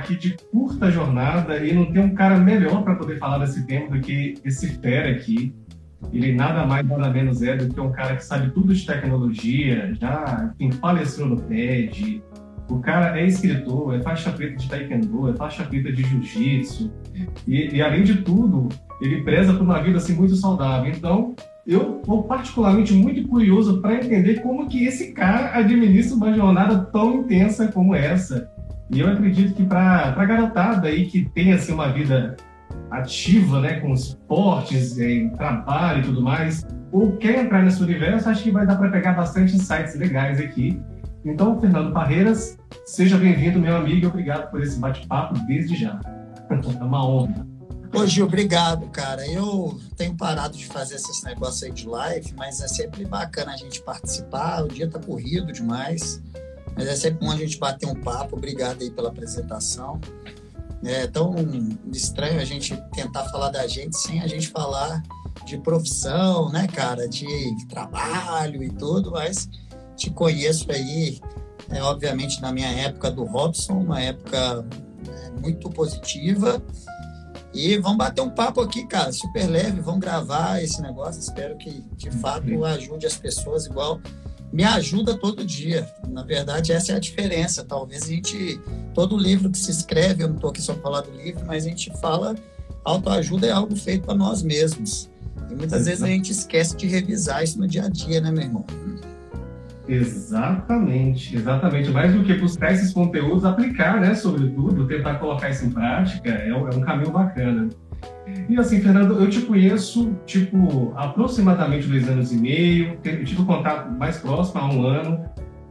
aqui de curta jornada e não tem um cara melhor para poder falar desse tema do que esse fera aqui. Ele nada mais, nada menos é do que um cara que sabe tudo de tecnologia, já enfim, palestrou no TED. O cara é escritor, é faixa preta de taekwondo, é faixa preta de jiu-jitsu. E, e, além de tudo, ele preza por uma vida assim, muito saudável. Então, eu estou particularmente muito curioso para entender como que esse cara administra uma jornada tão intensa como essa. E eu acredito que para a garotada aí que tem assim, uma vida ativa, né, com esportes, em trabalho e tudo mais, ou quer entrar nesse universo, acho que vai dar para pegar bastante insights legais aqui. Então, Fernando Parreiras, seja bem-vindo, meu amigo, e obrigado por esse bate-papo desde já. É uma honra. Ô Gil, obrigado, cara. Eu tenho parado de fazer esses negócios aí de live, mas é sempre bacana a gente participar. O dia tá corrido demais. Mas é sempre bom a gente bater um papo. Obrigado aí pela apresentação. É tão estranho a gente tentar falar da gente sem a gente falar de profissão, né, cara? De trabalho e tudo, mas te conheço aí, é, obviamente, na minha época do Robson, uma época é, muito positiva. E vamos bater um papo aqui, cara, super leve, vamos gravar esse negócio. Espero que, de fato, ajude as pessoas igual me ajuda todo dia. Na verdade, essa é a diferença. Talvez a gente, todo livro que se escreve, eu não estou aqui só para falar do livro, mas a gente fala, autoajuda é algo feito para nós mesmos. E muitas vezes a gente esquece de revisar isso no dia a dia, né, meu irmão? Exatamente, exatamente. Mais do que buscar esses conteúdos, aplicar, né, sobretudo, tentar colocar isso em prática, é um, é um caminho bacana. E assim, Fernando, eu te conheço, tipo, aproximadamente dois anos e meio, eu tive contato mais próximo há um ano,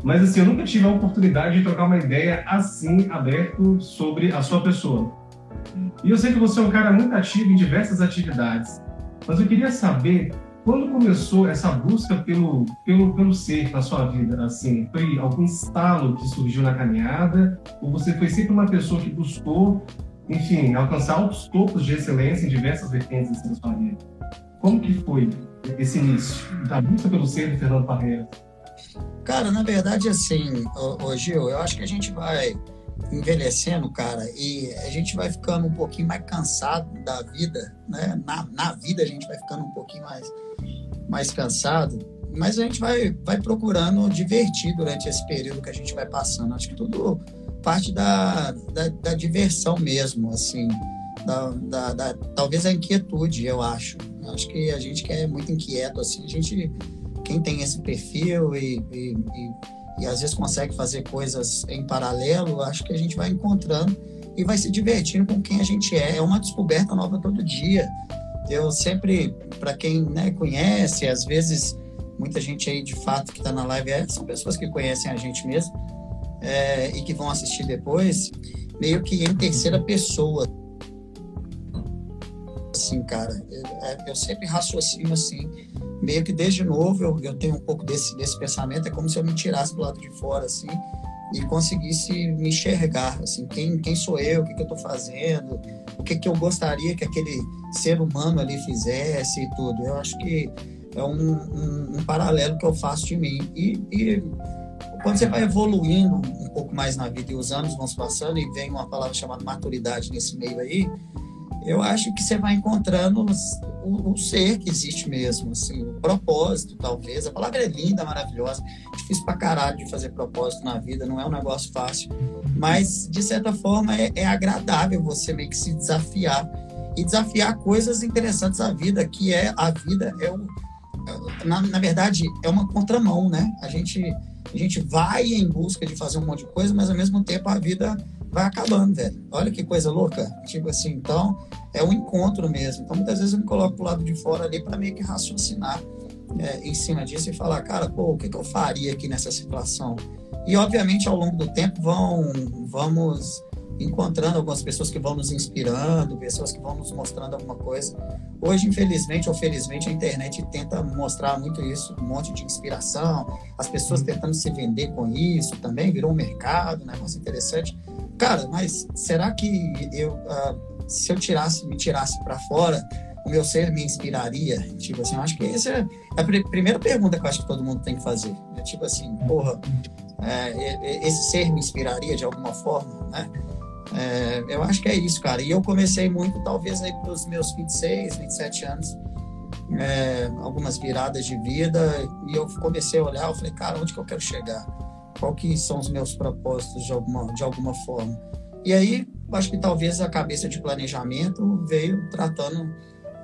mas assim, eu nunca tive a oportunidade de trocar uma ideia assim, aberto, sobre a sua pessoa. E eu sei que você é um cara muito ativo em diversas atividades, mas eu queria saber quando começou essa busca pelo, pelo, pelo ser na sua vida? Assim, foi algum estalo que surgiu na caminhada? Ou você foi sempre uma pessoa que buscou enfim, alcançar altos topos de excelência em diversas vertentes da sua vida. Como que foi esse início da busca pelo ser de Fernando Parreira? Cara, na verdade, assim, ô, Gil, eu acho que a gente vai envelhecendo, cara, e a gente vai ficando um pouquinho mais cansado da vida, né? Na, na vida a gente vai ficando um pouquinho mais, mais cansado, mas a gente vai, vai procurando divertir durante esse período que a gente vai passando. Acho que tudo parte da, da, da diversão mesmo, assim, da, da, da, talvez a inquietude, eu acho. Eu acho que a gente que é muito inquieto, assim, a gente, quem tem esse perfil e, e, e, e às vezes consegue fazer coisas em paralelo, acho que a gente vai encontrando e vai se divertindo com quem a gente é. É uma descoberta nova todo dia. Eu sempre, para quem né, conhece, às vezes muita gente aí de fato que está na live é, são pessoas que conhecem a gente mesmo é, e que vão assistir depois, meio que em terceira pessoa. Assim, cara, eu, é, eu sempre raciocino assim, meio que desde novo eu, eu tenho um pouco desse, desse pensamento, é como se eu me tirasse do lado de fora, assim, e conseguisse me enxergar, assim, quem, quem sou eu, o que, que eu estou fazendo, o que, que eu gostaria que aquele ser humano ali fizesse e tudo. Eu acho que é um, um, um paralelo que eu faço de mim. E, e quando você vai evoluindo um pouco mais na vida e os anos vão se passando e vem uma palavra chamada maturidade nesse meio aí, eu acho que você vai encontrando o, o, ser que existe mesmo, assim, o propósito, talvez. A palavra é linda, maravilhosa, difícil pra caralho de fazer propósito na vida, não é um negócio fácil, mas de certa forma é, é agradável você meio que se desafiar e desafiar coisas interessantes da vida, que é a vida é o na, na verdade é uma contramão, né? A gente a gente vai em busca de fazer um monte de coisa, mas ao mesmo tempo a vida vai acabando, velho. Olha que coisa louca. Tipo assim, então é um encontro mesmo. Então muitas vezes eu me coloco pro lado de fora ali para meio que raciocinar é, em cima disso e falar, cara, pô, o que, que eu faria aqui nessa situação? E obviamente ao longo do tempo vão, vamos encontrando algumas pessoas que vão nos inspirando, pessoas que vão nos mostrando alguma coisa. Hoje, infelizmente ou felizmente, a internet tenta mostrar muito isso, um monte de inspiração, as pessoas tentando se vender com isso também, virou um mercado, um negócio interessante. Cara, mas será que eu, uh, se eu tirasse, me tirasse para fora, o meu ser me inspiraria? Tipo assim, eu acho que essa é a primeira pergunta que eu acho que todo mundo tem que fazer. É tipo assim, porra, é, esse ser me inspiraria de alguma forma, né? É, eu acho que é isso, cara. E eu comecei muito, talvez, aí para os meus 26, 27 anos, é, algumas viradas de vida, e eu comecei a olhar, eu falei, cara, onde que eu quero chegar? Qual que são os meus propósitos de alguma, de alguma forma? E aí, acho que talvez a cabeça de planejamento veio tratando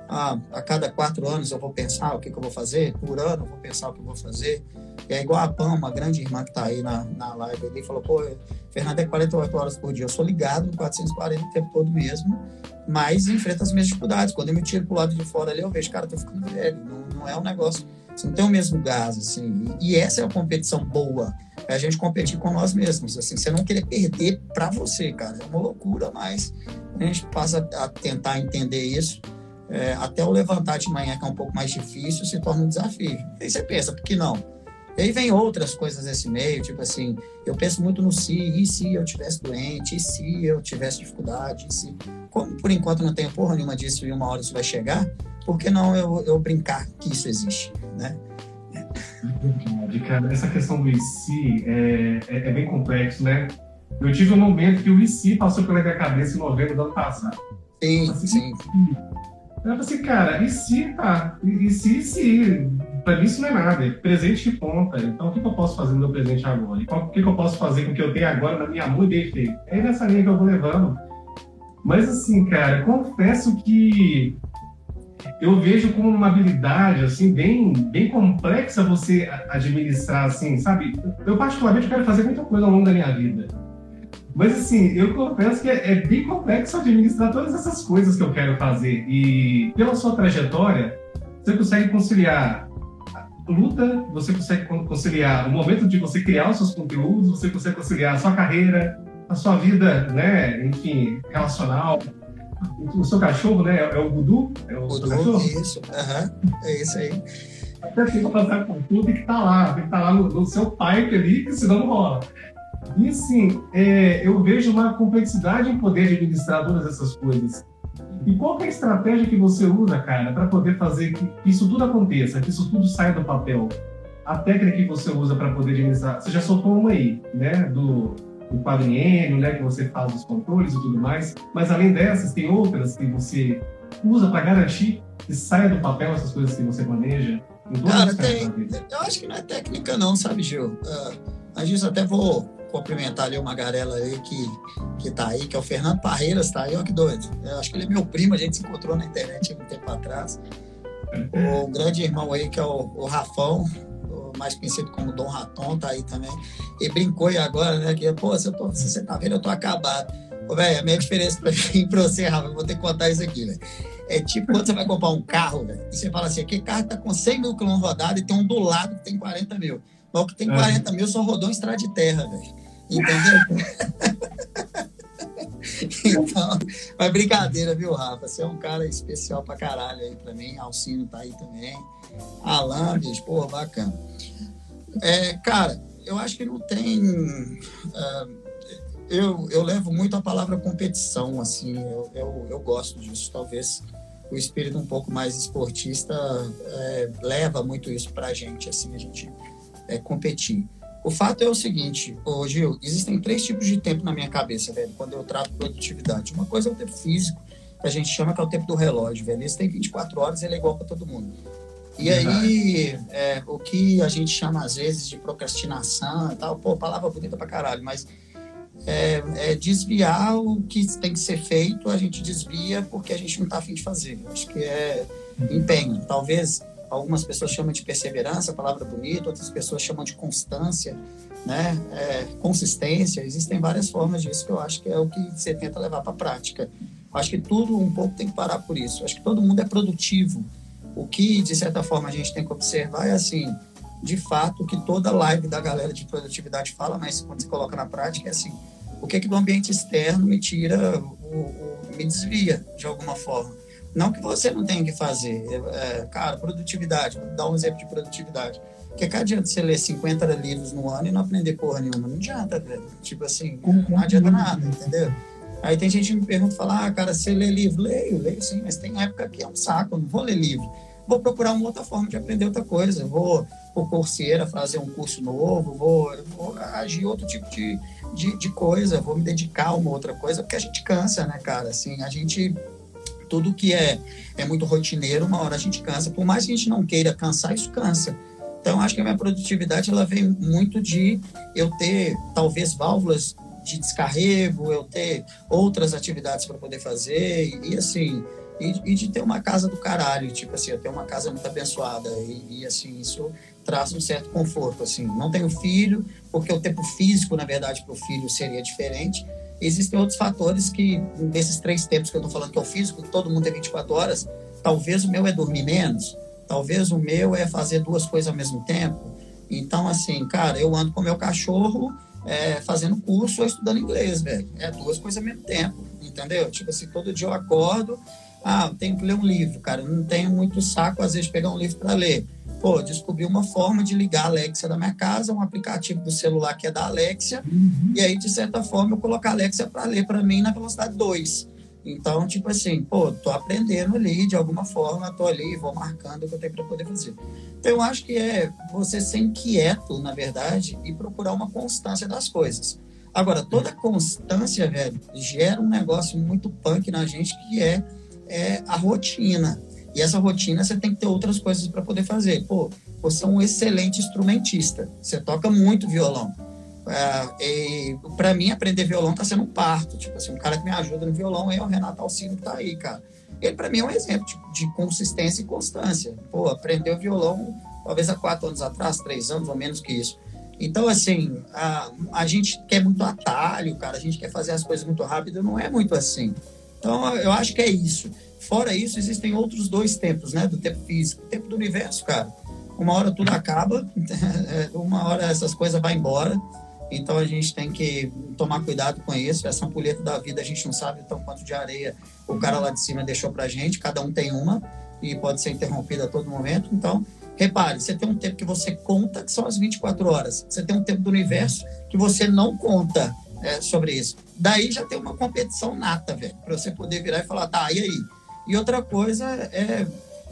ah, a cada quatro anos eu vou pensar o que, que eu vou fazer, por ano eu vou pensar o que eu vou fazer. E é igual a Pam, uma grande irmã que está aí na, na live, ele falou, pô, Fernando é 48 horas por dia, eu sou ligado no 440 o tempo todo mesmo, mas enfrenta as mesmas dificuldades. Quando eu me tiro pro lado de fora ali, eu vejo, cara, tô ficando velho, não, não é um negócio, você não tem o mesmo gás, assim. E, e essa é a competição boa, é a gente competir com nós mesmos, assim, você não querer perder para você, cara, é uma loucura, mas a gente passa a tentar entender isso é, até o levantar de manhã, que é um pouco mais difícil, se torna um desafio. Aí você pensa, por que não? E aí vem outras coisas nesse meio, tipo assim, eu penso muito no se, e se eu tivesse doente, e se eu tivesse dificuldade, e se... Como por enquanto não tenho porra nenhuma disso e uma hora isso vai chegar, por que não eu, eu brincar que isso existe, né? Verdade, cara. Essa questão do IC é, é, é, bem complexo, né? Eu tive um momento que o IC passou pela minha cabeça em novembro do ano passado. Sim, assim, sim. Eu falei assim, cara, e se, tá? E, se, se? Pra mim isso não é nada, é presente que conta. Então o que, que eu posso fazer no meu presente agora? E o que, que eu posso fazer com o que eu tenho agora na minha mão e feito? É nessa linha que eu vou levando. Mas assim, cara, confesso que eu vejo como uma habilidade assim bem bem complexa você administrar assim, sabe? Eu particularmente quero fazer muita coisa ao longo da minha vida. Mas assim, eu confesso que é, é, bem complexo administrar todas essas coisas que eu quero fazer. E pela sua trajetória, você consegue conciliar luta, você consegue conciliar o momento de você criar os seus conteúdos, você consegue conciliar a sua carreira, a sua vida, né, enfim, relacional. O seu cachorro, né, é o Gudu? É o Gudu, cachorro? isso, uhum. é isso aí. Até tem que fazer com tudo que tá lá, tem que estar tá lá no, no seu pipe ali, que senão não rola. E assim, é, eu vejo uma complexidade em poder administrar todas essas coisas. E qual é a estratégia que você usa, cara, para poder fazer que isso tudo aconteça, que isso tudo saia do papel? A técnica que você usa para poder administrar, você já soltou uma aí, né, do, do quadrinho, né, que você faz os controles e tudo mais, mas além dessas, tem outras que você usa para garantir que saia do papel essas coisas que você maneja? Cara, tem, eu acho que não é técnica não, sabe, Gil? Uh, a gente até vou cumprimentar ali uma garela aí que, que tá aí, que é o Fernando Parreiras, tá aí, ó que doido. Eu acho que ele é meu primo, a gente se encontrou na internet há um tempo atrás. O grande irmão aí, que é o, o Rafão, mais conhecido como Dom Raton, tá aí também. E brincou aí agora, né? Que, pô, se, eu tô, se você tá vendo, eu tô acabado. Pô, velho, a minha diferença pra mim pra você, Rafa, eu vou ter que contar isso aqui, velho. É tipo quando você vai comprar um carro, velho, e você fala assim, aquele carro tá com 100 mil quilômetros rodados e tem um do lado que tem 40 mil. Mas o que tem 40 é. mil só rodou em estrada de terra, velho. Entendeu? então, mas brincadeira, viu, Rafa? Você é um cara especial pra caralho aí pra mim. Alcino tá aí também. Alan, bicho, porra, bacana. É, cara, eu acho que não tem. Uh, eu, eu levo muito a palavra competição, assim, eu, eu, eu gosto disso. Talvez o espírito um pouco mais esportista é, leva muito isso pra gente, assim, a gente é, competir. O fato é o seguinte, ô Gil, existem três tipos de tempo na minha cabeça, velho, quando eu trato produtividade. Uma coisa é o tempo físico, que a gente chama que é o tempo do relógio, velho. Esse tem 24 horas, ele é igual para todo mundo. E aí, é, o que a gente chama às vezes de procrastinação e tal, pô, palavra bonita pra caralho, mas é, é, desviar o que tem que ser feito, a gente desvia porque a gente não tá afim de fazer. Eu acho que é empenho. Talvez algumas pessoas chamam de perseverança, palavra bonita, outras pessoas chamam de constância, né? É, consistência. Existem várias formas disso que eu acho que é o que você tenta levar para a prática. Acho que tudo um pouco tem que parar por isso. Acho que todo mundo é produtivo. O que, de certa forma, a gente tem que observar é assim, de fato, que toda live da galera de produtividade fala, mas quando se coloca na prática é assim, o que, é que do ambiente externo me tira, o, o, me desvia de alguma forma Não que você não tenha que fazer. É, cara, produtividade, vou dar um exemplo de produtividade. Porque que adianta você ler 50 livros no ano e não aprender porra nenhuma? Não adianta, velho. Tipo assim, não adianta nada, entendeu? Aí tem gente que me pergunta, fala, ah, cara, você lê livro? Leio, leio sim, mas tem época que é um saco, não vou ler livro. Vou procurar uma outra forma de aprender outra coisa. Vou por Coursera fazer um curso novo, vou, vou agir outro tipo de, de, de, coisa, vou me dedicar a uma outra coisa, porque a gente cansa, né, cara? Assim, a gente. Tudo que é, é muito rotineiro, uma hora a gente cansa. Por mais que a gente não queira cansar, isso cansa. Então, acho que a minha produtividade ela vem muito de eu ter, talvez, válvulas de descarrego, eu ter outras atividades para poder fazer e, assim e, e, de ter uma casa do caralho, tipo assim, eu tenho uma casa muito abençoada e, e, assim isso traz um certo conforto, assim. Não tenho filho porque o tempo físico, na verdade, para o filho seria diferente. Existem outros fatores que desses três tempos que eu estou falando que é o físico, todo mundo tem 24 horas, talvez o meu é dormir menos, Talvez o meu é fazer duas coisas ao mesmo tempo. Então, assim, cara, eu ando com meu cachorro é, fazendo curso ou estudando inglês, velho. É duas coisas ao mesmo tempo, entendeu? Tipo assim, todo dia eu acordo, ah, tenho que ler um livro, cara. Eu não tenho muito saco, às vezes, pegar um livro para ler. Pô, descobri uma forma de ligar a Alexia da minha casa, um aplicativo do celular que é da Alexia, uhum. e aí, de certa forma, eu colocar a Alexia para ler para mim na velocidade 2. Então, tipo assim, pô, tô aprendendo ali de alguma forma, tô ali, vou marcando o que eu tenho para poder fazer. Então, eu acho que é você ser inquieto, na verdade, e procurar uma constância das coisas. Agora, toda constância, velho, gera um negócio muito punk na gente que é, é a rotina. E essa rotina você tem que ter outras coisas para poder fazer. Pô, você é um excelente instrumentista, você toca muito violão é, para mim, aprender violão está sendo um parto. Tipo assim, um cara que me ajuda no violão é o Renato Alcino que tá aí, cara. Ele, para mim, é um exemplo de, de, consistência e constância. Pô, aprendeu violão talvez há quatro anos atrás, três anos ou menos que isso. Então, assim, a, a gente quer muito atalho, cara. A gente quer fazer as coisas muito rápido. Não é muito assim. Então, eu acho que é isso. Fora isso, existem outros dois tempos, né? Do tempo físico. Tempo do universo, cara. Uma hora tudo acaba, uma hora essas coisas vão embora então a gente tem que tomar cuidado com isso. Essa ampulheta da vida a gente não sabe então quanto de areia o cara lá de cima deixou pra gente. Cada um tem uma e pode ser interrompida a todo momento. Então, repare, você tem um tempo que você conta, que são as 24 horas. Você tem um tempo do universo que você não conta é, sobre isso. Daí já tem uma competição nata, velho, para você poder virar e falar, tá, e aí? E outra coisa é,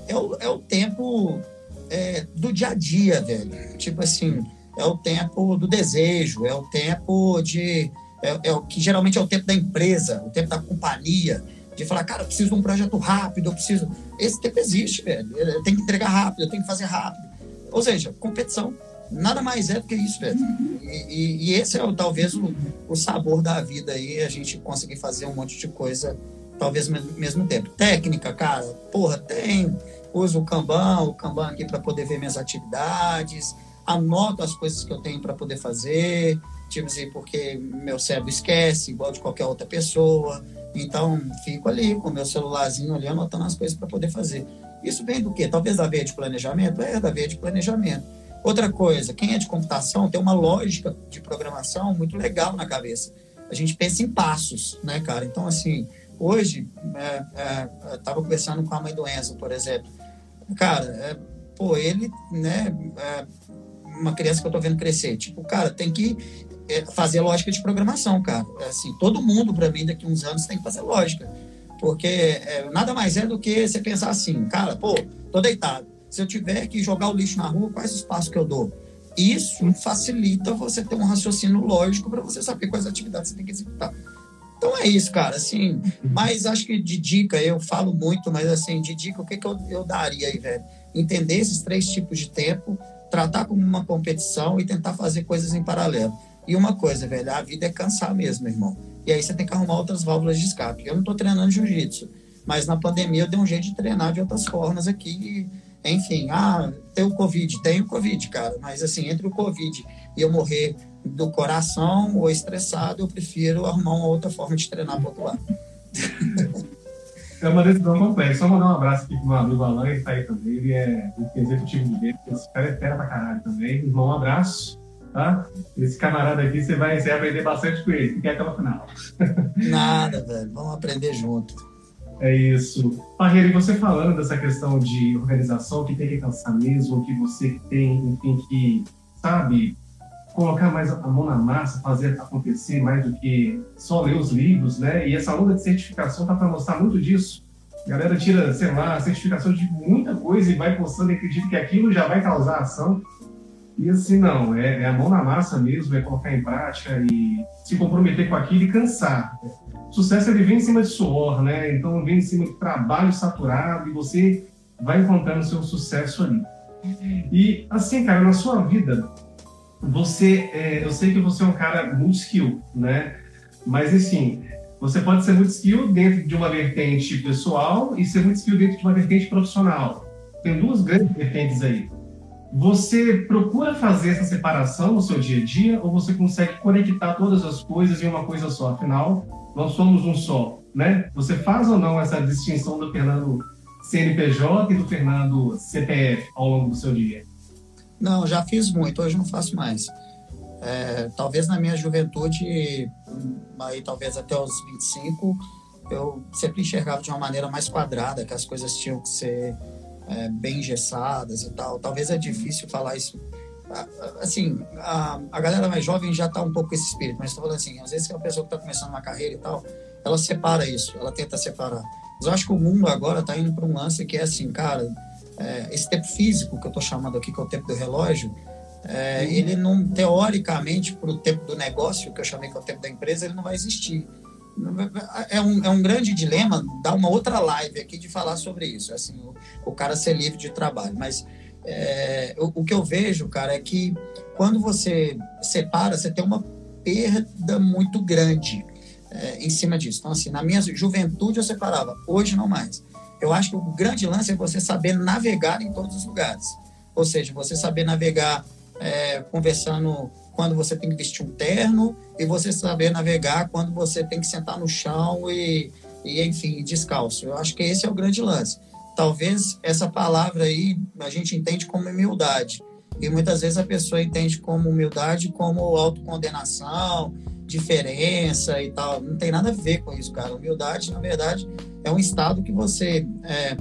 é, o, é o tempo é, do dia a dia, velho. Tipo assim, é o tempo do desejo, é o tempo de. É, é, o que geralmente é o tempo da empresa, o tempo da companhia, de falar, cara, eu preciso de um projeto rápido, eu preciso. Esse tempo existe, velho. Eu tenho que entregar rápido, eu tenho que fazer rápido. Ou seja, competição. Nada mais é do que isso, velho. E, e, e esse é talvez o, o, sabor da vida aí, a gente conseguir fazer um monte de coisa, talvez ao mesmo tempo. Técnica, cara, porra, tem. Uso o Kanban, o Kanban aqui para poder ver minhas atividades anoto as coisas que eu tenho para poder fazer, tipo assim, porque meu cérebro esquece, igual de qualquer outra pessoa. Então, fico ali com meu celularzinho ali, anotando as coisas para poder fazer. Isso vem do quê? Talvez da veia de planejamento? É, da veia de planejamento. Outra coisa, quem é de computação tem uma lógica de programação muito legal na cabeça. A gente pensa em passos, né, cara? Então, assim, hoje, é, é, estava conversando com a mãe do Enzo, por exemplo. Cara, é, pô, ele, né, é, uma criança que eu tô vendo crescer. Tipo, cara, tem que é, fazer lógica de programação, cara. Assim, todo mundo, para mim, daqui uns anos tem que fazer lógica. Porque nada mais é do que você pensar assim, cara, pô, tô deitado. Se eu tiver que jogar o lixo na rua, quais os passos que eu dou? Isso facilita você ter um raciocínio lógico para você saber quais atividades você tem que executar. Então é isso, cara, assim, mas acho que de dica, eu falo muito, mas assim, de dica, o que, que eu, eu daria aí, velho? Entender esses três tipos de tempo, tratar como uma competição e tentar fazer coisas em paralelo. E uma coisa, velho, a vida é cansar mesmo, irmão. E aí você tem que arrumar outras válvulas de escape. Eu não estou treinando jiu-jitsu, mas na pandemia eu dei um jeito de treinar de outras formas aqui. enfim, ah, tem o Covid, tem o Covid, cara. Mas assim, entre o Covid e eu morrer do coração ou estressado, eu prefiro arrumar uma outra forma de treinar para outro lado. é uma decisão complexa. Só mandar um abraço aqui pro meu amigo Alan, ele tá aí também. Ele é executivo de dentro. Esse cara é fera pra caralho também. Irmão, um abraço. Tá? Esse camarada aqui, você vai, você vai aprender bastante com ele. Fique até o final. Nada, velho. Vamos aprender junto. É isso. Parreira, e você falando dessa questão de organização, que tem que cansar mesmo, que você tem, enfim, que, sabe, colocar mais a mão na massa, fazer acontecer mais do que só ler os livros, né? E essa onda de certificação tá para mostrar muito disso. A galera tira, sei lá, certificação de muita coisa e vai postando e acredita que aquilo já vai causar ação. E assim, não, é, é, a mão na massa mesmo, é colocar em prática e se comprometer com aquilo e cansar. Sucesso ele vem em cima de suor, né? Então vem em cima de trabalho saturado e você vai encontrando seu sucesso ali. E assim, cara, na sua vida, você, é, eu sei que você é um cara muito skill, né? Mas assim, você pode ser muito skill dentro de uma vertente pessoal e ser muito skill dentro de uma vertente profissional. Tem duas grandes vertentes aí. Você procura fazer essa separação no seu dia a dia ou você consegue conectar todas as coisas em uma coisa só? Afinal, nós somos um só, né? Você faz ou não essa distinção do Fernando CNPJ e do Fernando CPF ao longo do seu dia? Não, já fiz muito, hoje não faço mais. É, talvez na minha juventude, aí talvez até os 25, eu sempre enxergava de uma maneira mais quadrada, que as coisas tinham que ser é, bem engessadas e tal. Talvez é difícil falar isso. Assim, a, a galera mais jovem já está um pouco com esse espírito, mas estou falando assim, às vezes é uma pessoa que está começando uma carreira e tal, ela separa isso, ela tenta separar. Mas eu acho que o mundo agora está indo para um lance que é assim, cara, é, esse tempo físico que eu estou chamando aqui, que é o tempo do relógio, é, ele não, teoricamente, para o tempo do negócio, que eu chamei que é o tempo da empresa, ele não vai existir é um, é um grande dilema dar uma outra live aqui de falar sobre isso, assim, o, o cara ser livre de trabalho. Mas é, o, o, que eu vejo, cara, é que quando você separa, você tem uma perda muito grande é, em cima disso. Então, assim, na minha juventude eu separava, hoje não mais. Eu acho que o grande lance é você saber navegar em todos os lugares. Ou seja, você saber navegar é, conversando quando você tem que vestir um terno e você saber navegar quando você tem que sentar no chão e, e enfim, descalço. Eu acho que esse é o grande lance. Talvez essa palavra aí a gente entende como humildade. E muitas vezes a pessoa entende como humildade como autocondenação, diferença e tal. Não tem nada a ver com isso, cara. Humildade, na verdade, é um estado que você é,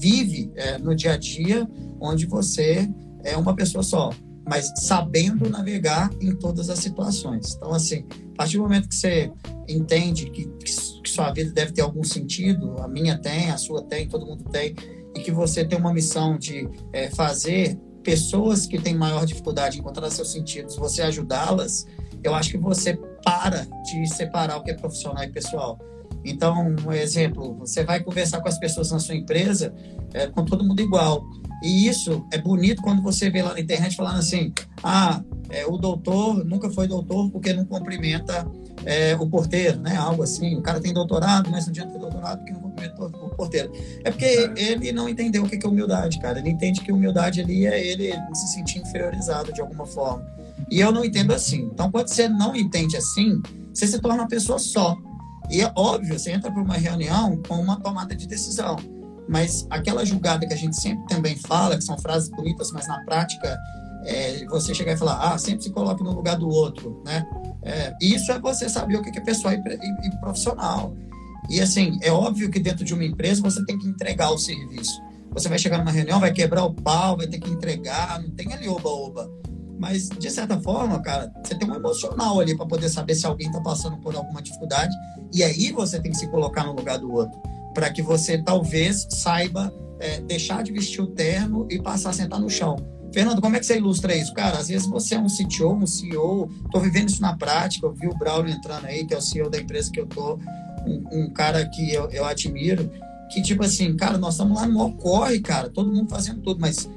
vive é, no dia a dia, onde você é uma pessoa só mas sabendo navegar em todas as situações. Então, assim, a partir do momento que você entende que, que, sua vida deve ter algum sentido, a minha tem, a sua tem, todo mundo tem, e que você tem uma missão de é, fazer pessoas que têm maior dificuldade em encontrar seus sentidos, você ajudá-las, eu acho que você para de separar o que é profissional e pessoal. Então, um exemplo, você vai conversar com as pessoas na sua empresa é, com todo mundo igual. E isso é bonito quando você vê lá na internet falando assim: ah, é, o doutor nunca foi doutor porque não cumprimenta é, o porteiro, né? Algo assim. O cara tem doutorado, mas não adianta ter doutorado porque não cumprimenta o porteiro. É porque ele não entendeu o que é humildade, cara. Ele entende que humildade ali é ele se sentir inferiorizado de alguma forma. E eu não entendo assim. Então, quando você não entende assim, você se torna uma pessoa só. E é óbvio, você entra para uma reunião com uma tomada de decisão mas aquela julgada que a gente sempre também fala, que são frases bonitas, mas na prática é, você chegar e falar, ah, sempre se coloque no lugar do outro, né? É, isso é você saber o que é pessoal e, e, profissional. E assim, é óbvio que dentro de uma empresa você tem que entregar o serviço. Você vai chegar numa reunião, vai quebrar o pau, vai ter que entregar, não tem ali oba-oba. Mas, de certa forma, cara, você tem um emocional ali para poder saber se alguém está passando por alguma dificuldade. E aí você tem que se colocar no lugar do outro para que você talvez saiba é, deixar de vestir o terno e passar a sentar no chão. Fernando, como é que você ilustra isso? Cara, às vezes você é um CTO, um CEO, estou vivendo isso na prática, eu vi o Braulio entrando aí, que é o CEO da empresa que eu tô, um, um cara que eu, eu, admiro, que tipo assim, cara, nós estamos lá no corre, cara, todo mundo fazendo tudo, mas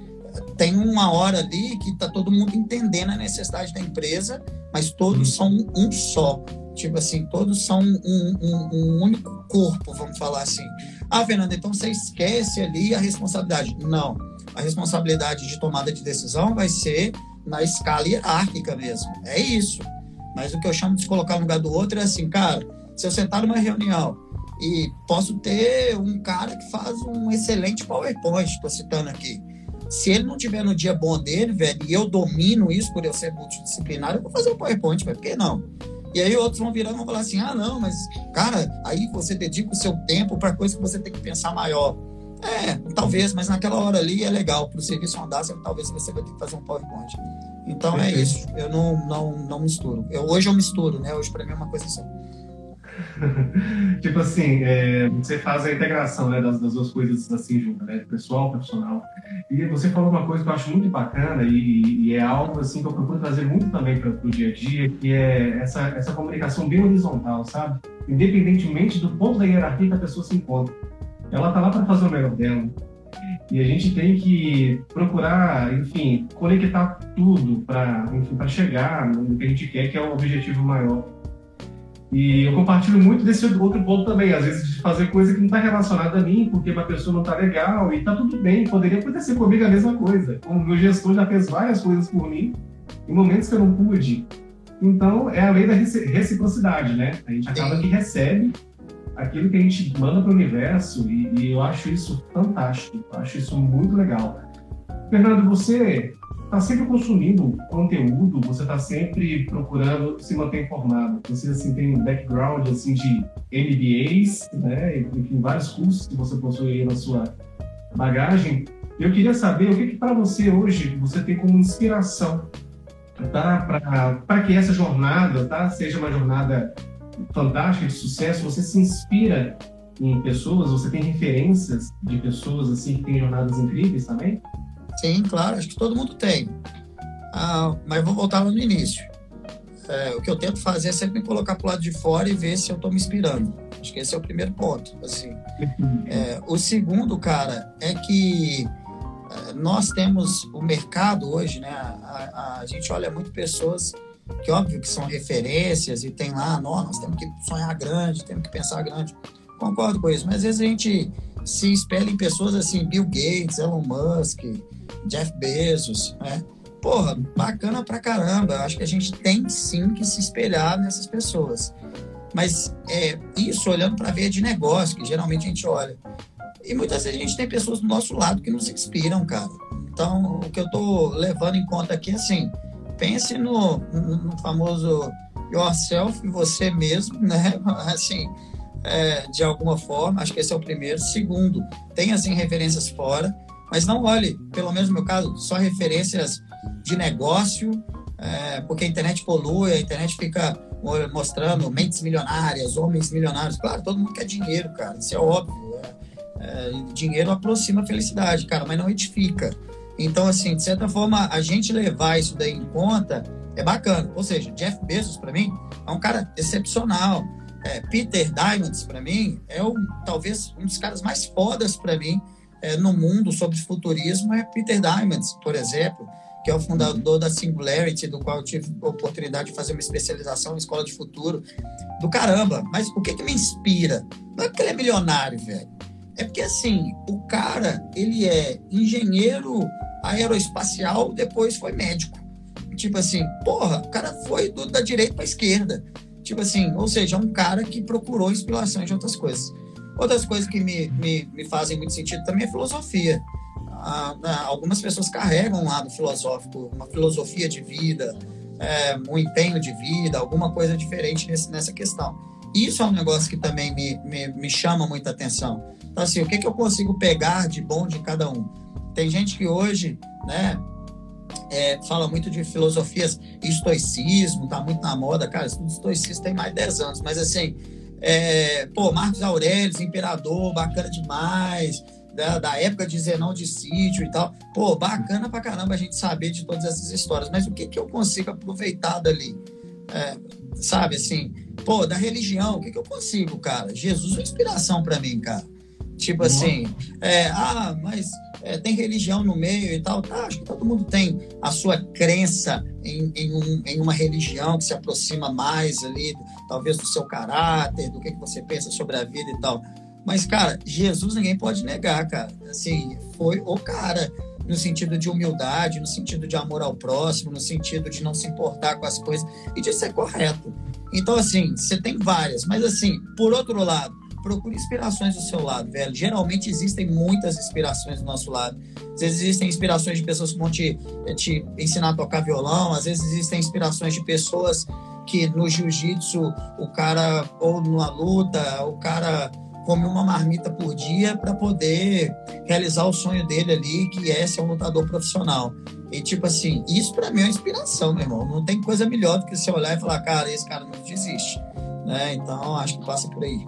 tem uma hora ali que tá todo mundo entendendo a necessidade da empresa, mas todos hum. são um só. Tipo assim, todos são um, um, um, único corpo, vamos falar assim. Ah, Fernanda, então você esquece ali a responsabilidade. Não. A responsabilidade de tomada de decisão vai ser na escala hierárquica mesmo. É isso. Mas o que eu chamo de se colocar no lugar do outro é assim, cara, se eu sentar numa reunião e posso ter um cara que faz um excelente PowerPoint, estou citando aqui. Se ele não tiver no dia bom dele, velho, e eu domino isso por eu ser multidisciplinar, eu vou fazer o PowerPoint, mas por que não? E aí outros vão virar e vão falar assim: ah, não, mas, cara, aí você dedica o seu tempo para coisa que você tem que pensar maior. É, talvez, mas naquela hora ali é legal. Para o serviço andar, talvez você vai ter que fazer um PowerPoint. Então é isso. Eu não, não, não misturo. Eu, hoje eu misturo, né? Hoje para mim é uma coisa só. tipo assim, é, você faz a integração né, das, das, duas coisas assim juntas, né? Pessoal, profissional. E você falou uma coisa que eu acho muito bacana e, e é algo assim que eu procuro trazer muito também para o dia a dia, que é essa, essa comunicação bem horizontal, sabe? Independentemente do ponto da hierarquia que a pessoa se encontra. Ela tá lá para fazer o melhor dela. E a gente tem que procurar, enfim, conectar tudo para chegar no que a gente quer, que é o objetivo maior. E eu compartilho muito desse outro ponto também, às vezes de fazer coisa que não está relacionada a mim, porque uma pessoa não está legal e está tudo bem. Poderia acontecer comigo a mesma coisa. O meu gestor já fez várias coisas por mim em momentos que eu não pude. Então, é a lei da reciprocidade, né? A gente acaba que recebe aquilo que a gente manda para o universo e, e, eu acho isso fantástico, eu acho isso muito legal. Fernando, você está sempre consumindo conteúdo, você está sempre procurando se manter informado. Você assim tem um background assim de MBAs, né, enfim, vários cursos que você possui na sua bagagem. Eu queria saber o que, que para você hoje você tem como inspiração tá, para que essa jornada tá, seja uma jornada fantástica, de sucesso, você se inspira em pessoas, você tem referências de pessoas assim que têm jornadas incríveis também? Sim, claro, acho que todo mundo tem. Ah, mas vou voltar no início. É, o que eu tento fazer é sempre me colocar para o lado de fora e ver se eu estou me inspirando. Acho que esse é o primeiro ponto. Assim. É, o segundo, cara, é que é, nós temos o mercado hoje, né? A, a, a gente olha muito pessoas que óbvio que são referências e tem lá, nós temos que sonhar grande, temos que pensar grande. Concordo com isso, mas às vezes a gente se espelha em pessoas assim, Bill Gates, Elon Musk, Jeff Bezos, né? Porra, bacana pra caramba. Acho que a gente tem sim que se espelhar nessas pessoas. Mas é isso olhando para a de negócio, que geralmente a gente olha. E muitas vezes a gente tem pessoas do nosso lado que nos inspiram, cara. Então, o que eu tô levando em conta aqui é assim, pense no, no famoso yourself, você mesmo, né? Assim, é, de alguma forma, acho que esse é o primeiro. Segundo, tem assim referências fora, mas não olhe, pelo menos no meu caso, só referências de negócio, é, porque a internet polui, a internet fica mostrando mentes milionárias, homens milionários. Claro, todo mundo quer dinheiro, cara, isso é óbvio. É, é, dinheiro aproxima a felicidade, cara, mas não edifica. Então, assim, de certa forma, a gente levar isso daí em conta é bacana. Ou seja, Jeff Bezos, para mim, é um cara excepcional. É, Peter Diamond, para mim, é um, talvez um dos caras mais fodas para mim é, no mundo sobre futurismo. É Peter Diamond, por exemplo, que é o fundador da Singularity, do qual eu tive a oportunidade de fazer uma especialização em escola de futuro. Do caramba. Mas o que, que me inspira? Não é porque ele é milionário, velho. É porque, assim, o cara, ele é engenheiro aeroespacial, depois foi médico. Tipo assim, porra, o cara foi do, da direita para esquerda. Tipo assim, ou seja, é um cara que procurou inspiração de outras coisas. Outras coisas que me, me, me fazem muito sentido também é filosofia. Ah, né, algumas pessoas carregam um lado filosófico, uma filosofia de vida, é, um empenho de vida, alguma coisa diferente nesse, nessa questão. Isso é um negócio que também me, me, me chama muita atenção. Então, assim, o que, que eu consigo pegar de bom de cada um? Tem gente que hoje, né, é, fala muito de filosofias, estoicismo, tá muito na moda, cara, estudo estoicismo tem mais de 10 anos, mas assim, é, pô, Marcos Aurélio, imperador, bacana demais, da, da, época de Zenão de sítio e tal, pô, bacana pra caramba a gente saber de todas essas histórias, mas o que que eu consigo aproveitar dali? É, sabe, assim, pô, da religião, o que que eu consigo, cara? Jesus é inspiração para mim, cara. Tipo assim, é, ah, mas é, tem religião no meio e tal. Tá, acho que todo mundo tem a sua crença em, em, um, em, uma religião que se aproxima mais ali, talvez do seu caráter, do que, que você pensa sobre a vida e tal. Mas, cara, Jesus ninguém pode negar, cara. Assim, foi o cara no sentido de humildade, no sentido de amor ao próximo, no sentido de não se importar com as coisas e de ser correto. Então, assim, você tem várias, mas assim, por outro lado, procure inspirações do seu lado, velho. Geralmente existem muitas inspirações do nosso lado. Às vezes existem inspirações de pessoas que vão te, te ensinar a tocar violão, às vezes existem inspirações de pessoas que no jiu-jitsu o cara, ou numa luta, o cara come uma marmita por dia para poder realizar o sonho dele ali, que é ser um lutador profissional. E, tipo assim, isso para mim é uma inspiração, meu irmão. Não tem coisa melhor do que você olhar e falar, cara, esse cara não desiste. Né? Então, acho que passa por aí.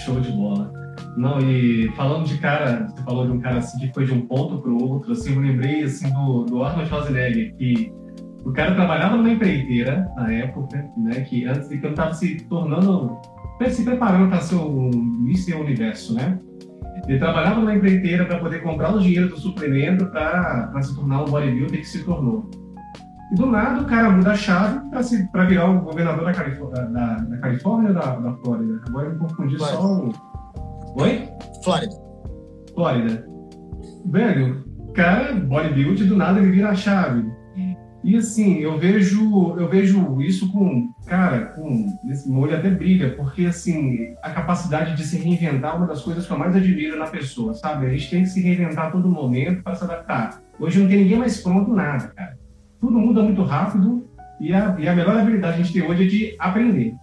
Show de bola. Não, e falando de cara, você falou de um cara assim que foi de um ponto para o outro, assim, eu lembrei assim do, do Arnold Schwarzenegger, que o cara trabalhava numa empreiteira na época, né, que antes de que ele estava se tornando, se preparando para ser o Mr. Universo, né? Ele trabalhava numa empreiteira para poder comprar o dinheiro do suplemento para se tornar um bodybuilder que se tornou. E do nada o cara muda a chave para virar o governador da, Califórnia, da, da Califórnia ou da, da Flórida? Agora eu me confundi Flórida. só o. Oi? Flórida. Flórida. Velho, cara, bodybuilder, do nada ele vira a chave. E assim, eu vejo, eu vejo isso com, cara, com esse olho até brilha, porque assim, a capacidade de se reinventar é uma das coisas que eu mais admiro na pessoa, sabe? A gente tem que se reinventar a todo momento para se adaptar. Hoje não tem ninguém mais pronto nada, cara. Tudo muda muito rápido e a, e a melhor habilidade que a gente tem hoje é de aprender,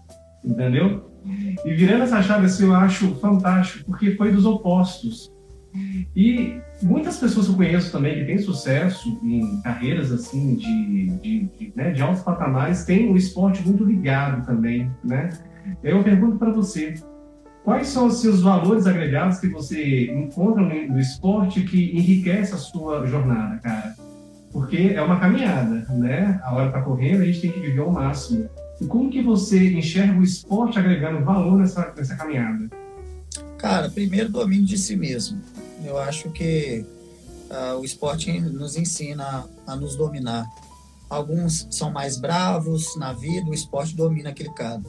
entendeu? E virando essa chave assim, eu acho fantástico, porque foi dos opostos. E muitas pessoas que eu conheço também que têm sucesso em carreiras assim de, de, de, né, de altos patamares têm o esporte muito ligado também, né? Eu pergunto para você, quais são os seus valores agregados que você encontra no, esporte que enriquece a sua jornada, cara? Porque é uma caminhada, né? A hora está correndo, a gente tem que viver ao máximo. E como que você enxerga o esporte agregando valor nessa, nessa caminhada? Cara, primeiro domínio de si mesmo. Eu acho que uh, o esporte nos ensina a, a nos dominar. Alguns são mais bravos na vida, o esporte domina aquele cara.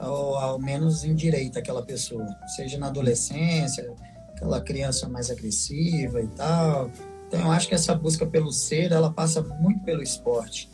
Ou ao menos endireita aquela pessoa. Seja na adolescência, aquela criança mais agressiva e tal. Então eu acho que essa busca pelo ser, ela passa muito pelo esporte.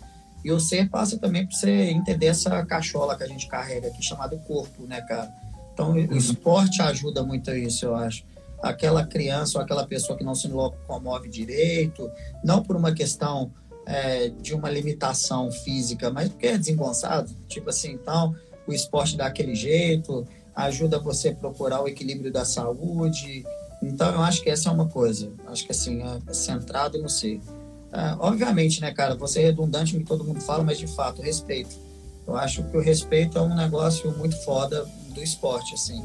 E o ser passa também para você entender essa cachola que a gente carrega aqui, chamada corpo, né, cara? Então, o uhum. esporte ajuda muito a isso, eu acho. Aquela criança ou aquela pessoa que não se locomove direito, não por uma questão é, de uma limitação física, mas porque é desengonçado. Tipo assim, então, o esporte dá aquele jeito, ajuda você a procurar o equilíbrio da saúde. Então, eu acho que essa é uma coisa. Acho que, assim, é, é centrado no ser. É, obviamente, né, cara, você é redundante no que todo mundo fala, mas, de fato, respeito. Eu acho que o respeito é um negócio muito foda do esporte, assim.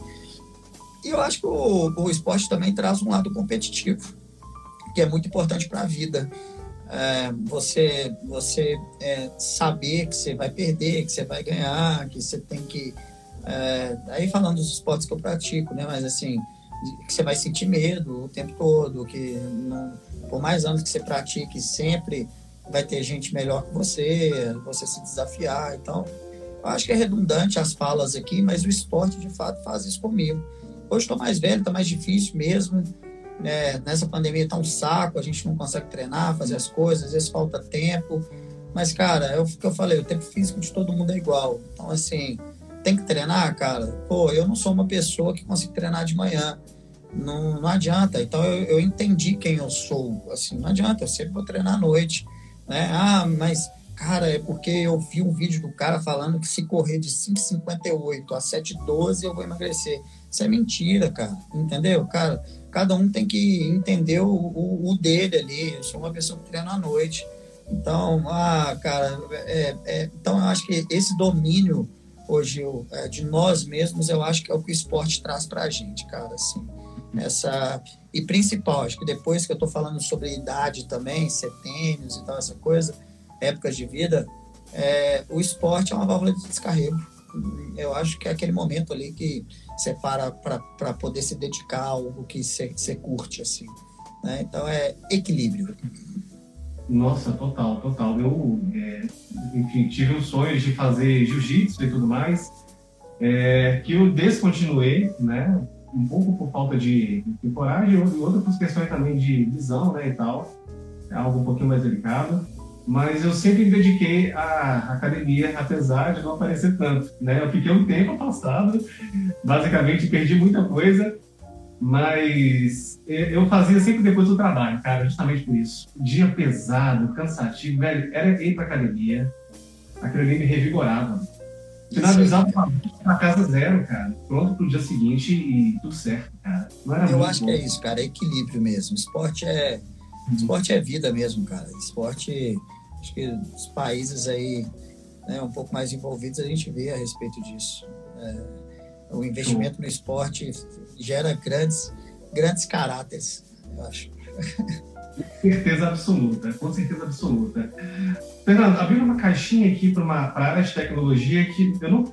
E eu acho que o, o esporte também traz um lado competitivo, que é muito importante para a vida. É, você você é, saber que você vai perder, que você vai ganhar, que você tem que. É, aí falando dos esportes que eu pratico, né? Mas assim, que você vai sentir medo o tempo todo, que não, por mais anos que você pratique, sempre vai ter gente melhor que você, você se desafiar. Então, eu acho que é redundante as falas aqui, mas o esporte de fato faz isso comigo. Hoje estou mais velho, está mais difícil mesmo. É, nessa pandemia está um saco, a gente não consegue treinar, fazer as coisas, às vezes falta tempo. Mas, cara, é o que eu falei, o tempo físico de todo mundo é igual. Então, assim, tem que treinar, cara. Pô, eu não sou uma pessoa que consigo treinar de manhã. Não, não adianta. Então, eu, eu entendi quem eu sou. Assim, não adianta, eu sempre vou treinar à noite. Né? Ah, mas Cara, é porque eu vi um vídeo do cara falando que se correr de 5,58 a 7,12 eu vou emagrecer. Isso é mentira, cara. Entendeu? Cara, cada um tem que entender o, o, o dele ali. Eu sou uma pessoa que treina à noite. Então, ah, cara, é, é, então eu acho que esse domínio hoje é, de nós mesmos, eu acho que é o que o esporte traz pra gente, cara, assim. Essa, e principal, acho que depois que eu tô falando sobre idade também, setênios e tal, essa coisa, épocas de vida, é, o esporte é uma válvula de descarrego. Eu acho que é aquele momento ali que você para para poder se dedicar a algo que você curte, assim. Né? Então é equilíbrio. Nossa, total, total. Eu, é, enfim, tive os sonhos de fazer jiu-jitsu e tudo mais, é, que eu descontinuei, né? Um pouco por falta de, de coragem e outra por questões também de visão, né, e tal. É algo um pouquinho mais delicado mas eu sempre me dediquei à academia, apesar de não aparecer tanto. Né? Eu fiquei um tempo afastado, basicamente perdi muita coisa, mas eu fazia sempre depois do trabalho, cara, justamente por isso. Dia pesado, cansativo, velho, era ir para academia, aquilo ali me revigorava. Finalizava para casa zero, cara. Pronto pro dia seguinte e tudo certo, cara. Eu acho bom. que é isso, cara. É equilíbrio mesmo. Esporte é, uhum. esporte é vida mesmo, cara. Esporte, acho que os países aí né, um pouco mais envolvidos, a gente vê a respeito disso. É, o investimento no esporte gera grandes, grandes caráteres, eu acho. Com certeza absoluta, com certeza absoluta. Fernando, abrindo uma caixinha aqui para uma pra área de tecnologia que eu não,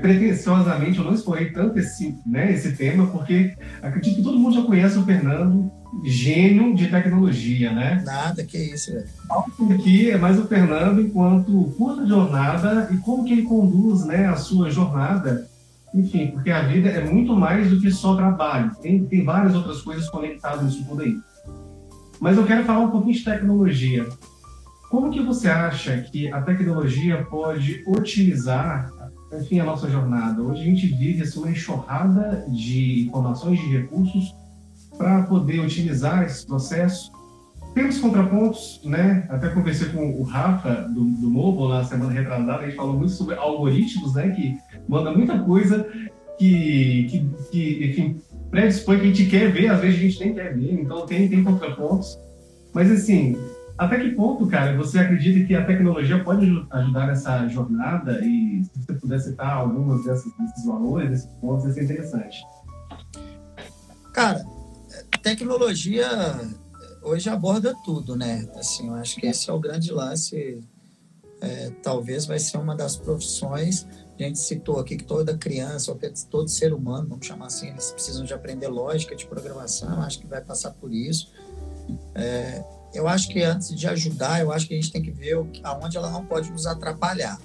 pretensiosamente, eu não explorei tanto esse, né, esse tema, porque acredito que todo mundo já conhece o Fernando, gênio de tecnologia, né? Nada, que isso, velho. Aqui é mais o Fernando enquanto curta jornada e como que ele conduz, né, a sua jornada enfim, porque a vida é muito mais do que só trabalho. Tem, tem várias outras coisas conectadas nisso tudo aí. Mas eu quero falar um pouquinho de tecnologia. Como que você acha que a tecnologia pode otimizar, enfim, a nossa jornada? Hoje a gente vive assim, uma enxurrada de informações, de recursos para poder otimizar esse processo. Temos contrapontos, né? Até conversei com o Rafa do, do Mobile na semana retrasada, a gente falou muito sobre algoritmos, né? Que manda muita coisa que, que, que enfim, predispõe que a gente quer ver, às vezes a gente nem quer ver, então tem, tem contrapontos. Mas assim, até que ponto, cara, você acredita que a tecnologia pode ajudar nessa jornada? E se você puder citar alguns desses, desses valores, desses pontos, ia ser interessante. Cara, tecnologia hoje aborda tudo, né? Assim, eu acho que esse é o grande lance. É, talvez vai ser uma das profissões a gente citou aqui que toda criança, todo ser humano, vamos chamar assim, eles precisam de aprender lógica de programação, acho que vai passar por isso. É, eu acho que antes de ajudar, eu acho que a gente tem que ver aonde ela não pode nos atrapalhar.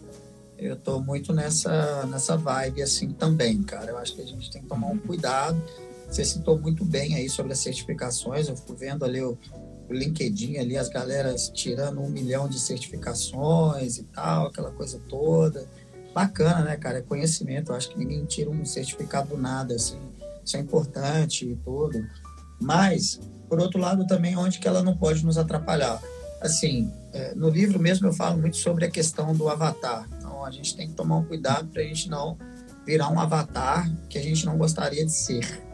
Eu estou muito nessa, nessa vibe assim também, cara. Eu acho que a gente tem que tomar um cuidado. Você citou muito bem aí sobre as certificações. Eu fico vendo ali o, o LinkedIn ali, as galeras tirando um milhão de certificações e tal, aquela coisa toda bacana, né, cara? É conhecimento. Eu acho que ninguém tira um certificado do nada, assim. Isso é importante e tudo. Mas, por outro lado, também onde que ela não pode nos atrapalhar. Assim, é, no livro mesmo eu falo muito sobre a questão do avatar. Então, a gente tem que tomar um cuidado para a gente não virar um avatar que a gente não gostaria de ser.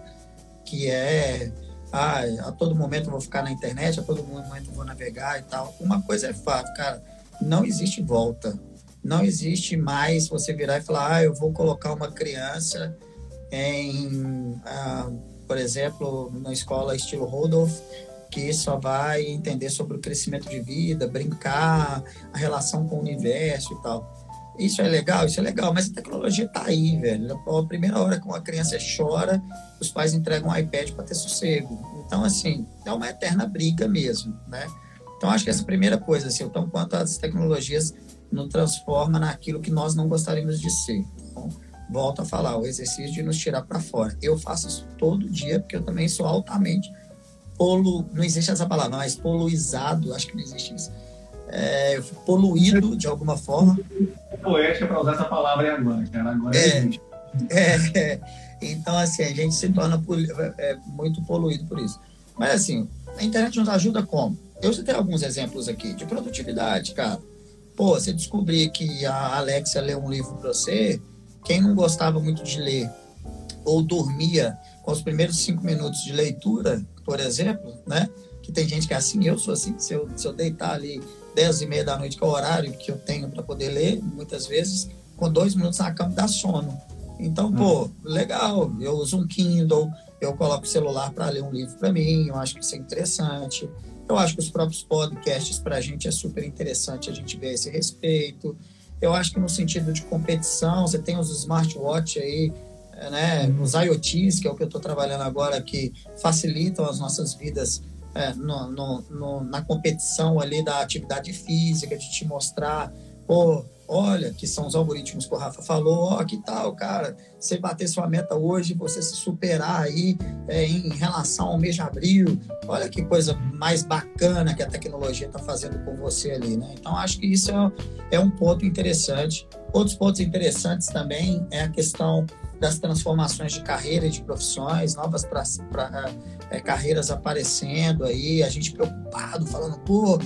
Que é, ah, a todo momento eu vou ficar na internet, a todo momento eu vou navegar e tal. Uma coisa é fato, cara, não existe volta não existe mais você virar e falar, ah, eu vou colocar uma criança em, ah, por exemplo, na escola estilo Rodolph, que só vai entender sobre o crescimento de vida, brincar, a relação com o universo e tal. Isso é legal, isso é legal, mas a tecnologia está aí, velho. A primeira hora que uma criança chora, os pais entregam um iPad para ter sossego. Então, assim, é uma eterna briga mesmo, né? Então, acho que essa primeira coisa, assim, então, quanto as tecnologias nos transforma naquilo que nós não gostaríamos de ser. Então, volto a falar, o exercício de nos tirar para fora. Eu faço isso todo dia, porque eu também sou altamente polu... Não existe essa palavra, mas poluizado, acho que não existe isso. É, eu fico poluído de alguma forma. É poética para usar essa palavra agora, cara. Agora é, é, é, Então, assim, a gente se torna é, muito poluído por isso. Mas, assim, a internet nos ajuda como? Eu citei alguns exemplos aqui de produtividade, cara pô, você descobrir que a Alexia lê um livro para você, quem não gostava muito de ler ou dormia com os primeiros cinco minutos de leitura, por exemplo, né? Que tem gente que é assim, eu sou assim, se eu, se eu deitar ali dez e meia da noite, que é o horário que eu tenho para poder ler, muitas vezes, com dois minutos na cama dá sono. Então, pô, hum. legal, eu uso um Kindle, eu coloco o celular para ler um livro para mim, eu acho que isso é interessante. Eu acho que os próprios podcasts para a gente é super interessante a gente ver esse respeito. Eu acho que no sentido de competição, você tem os smartwatch aí, né, os IoTs, que é o que eu estou trabalhando agora, que facilitam as nossas vidas é, no, no, no, na competição ali da atividade física, de te mostrar, pô, olha, que são os algoritmos que o Rafa falou, ó, que tal, cara, você bater sua meta hoje, você se superar aí é, em relação ao mês de abril, olha que coisa mais bacana que a tecnologia está fazendo com você ali, né? Então, acho que isso é, é um ponto interessante. Outros pontos interessantes também é a questão das transformações de carreira e de profissões, novas pra, pra, é, carreiras aparecendo aí, a gente preocupado, falando, pô,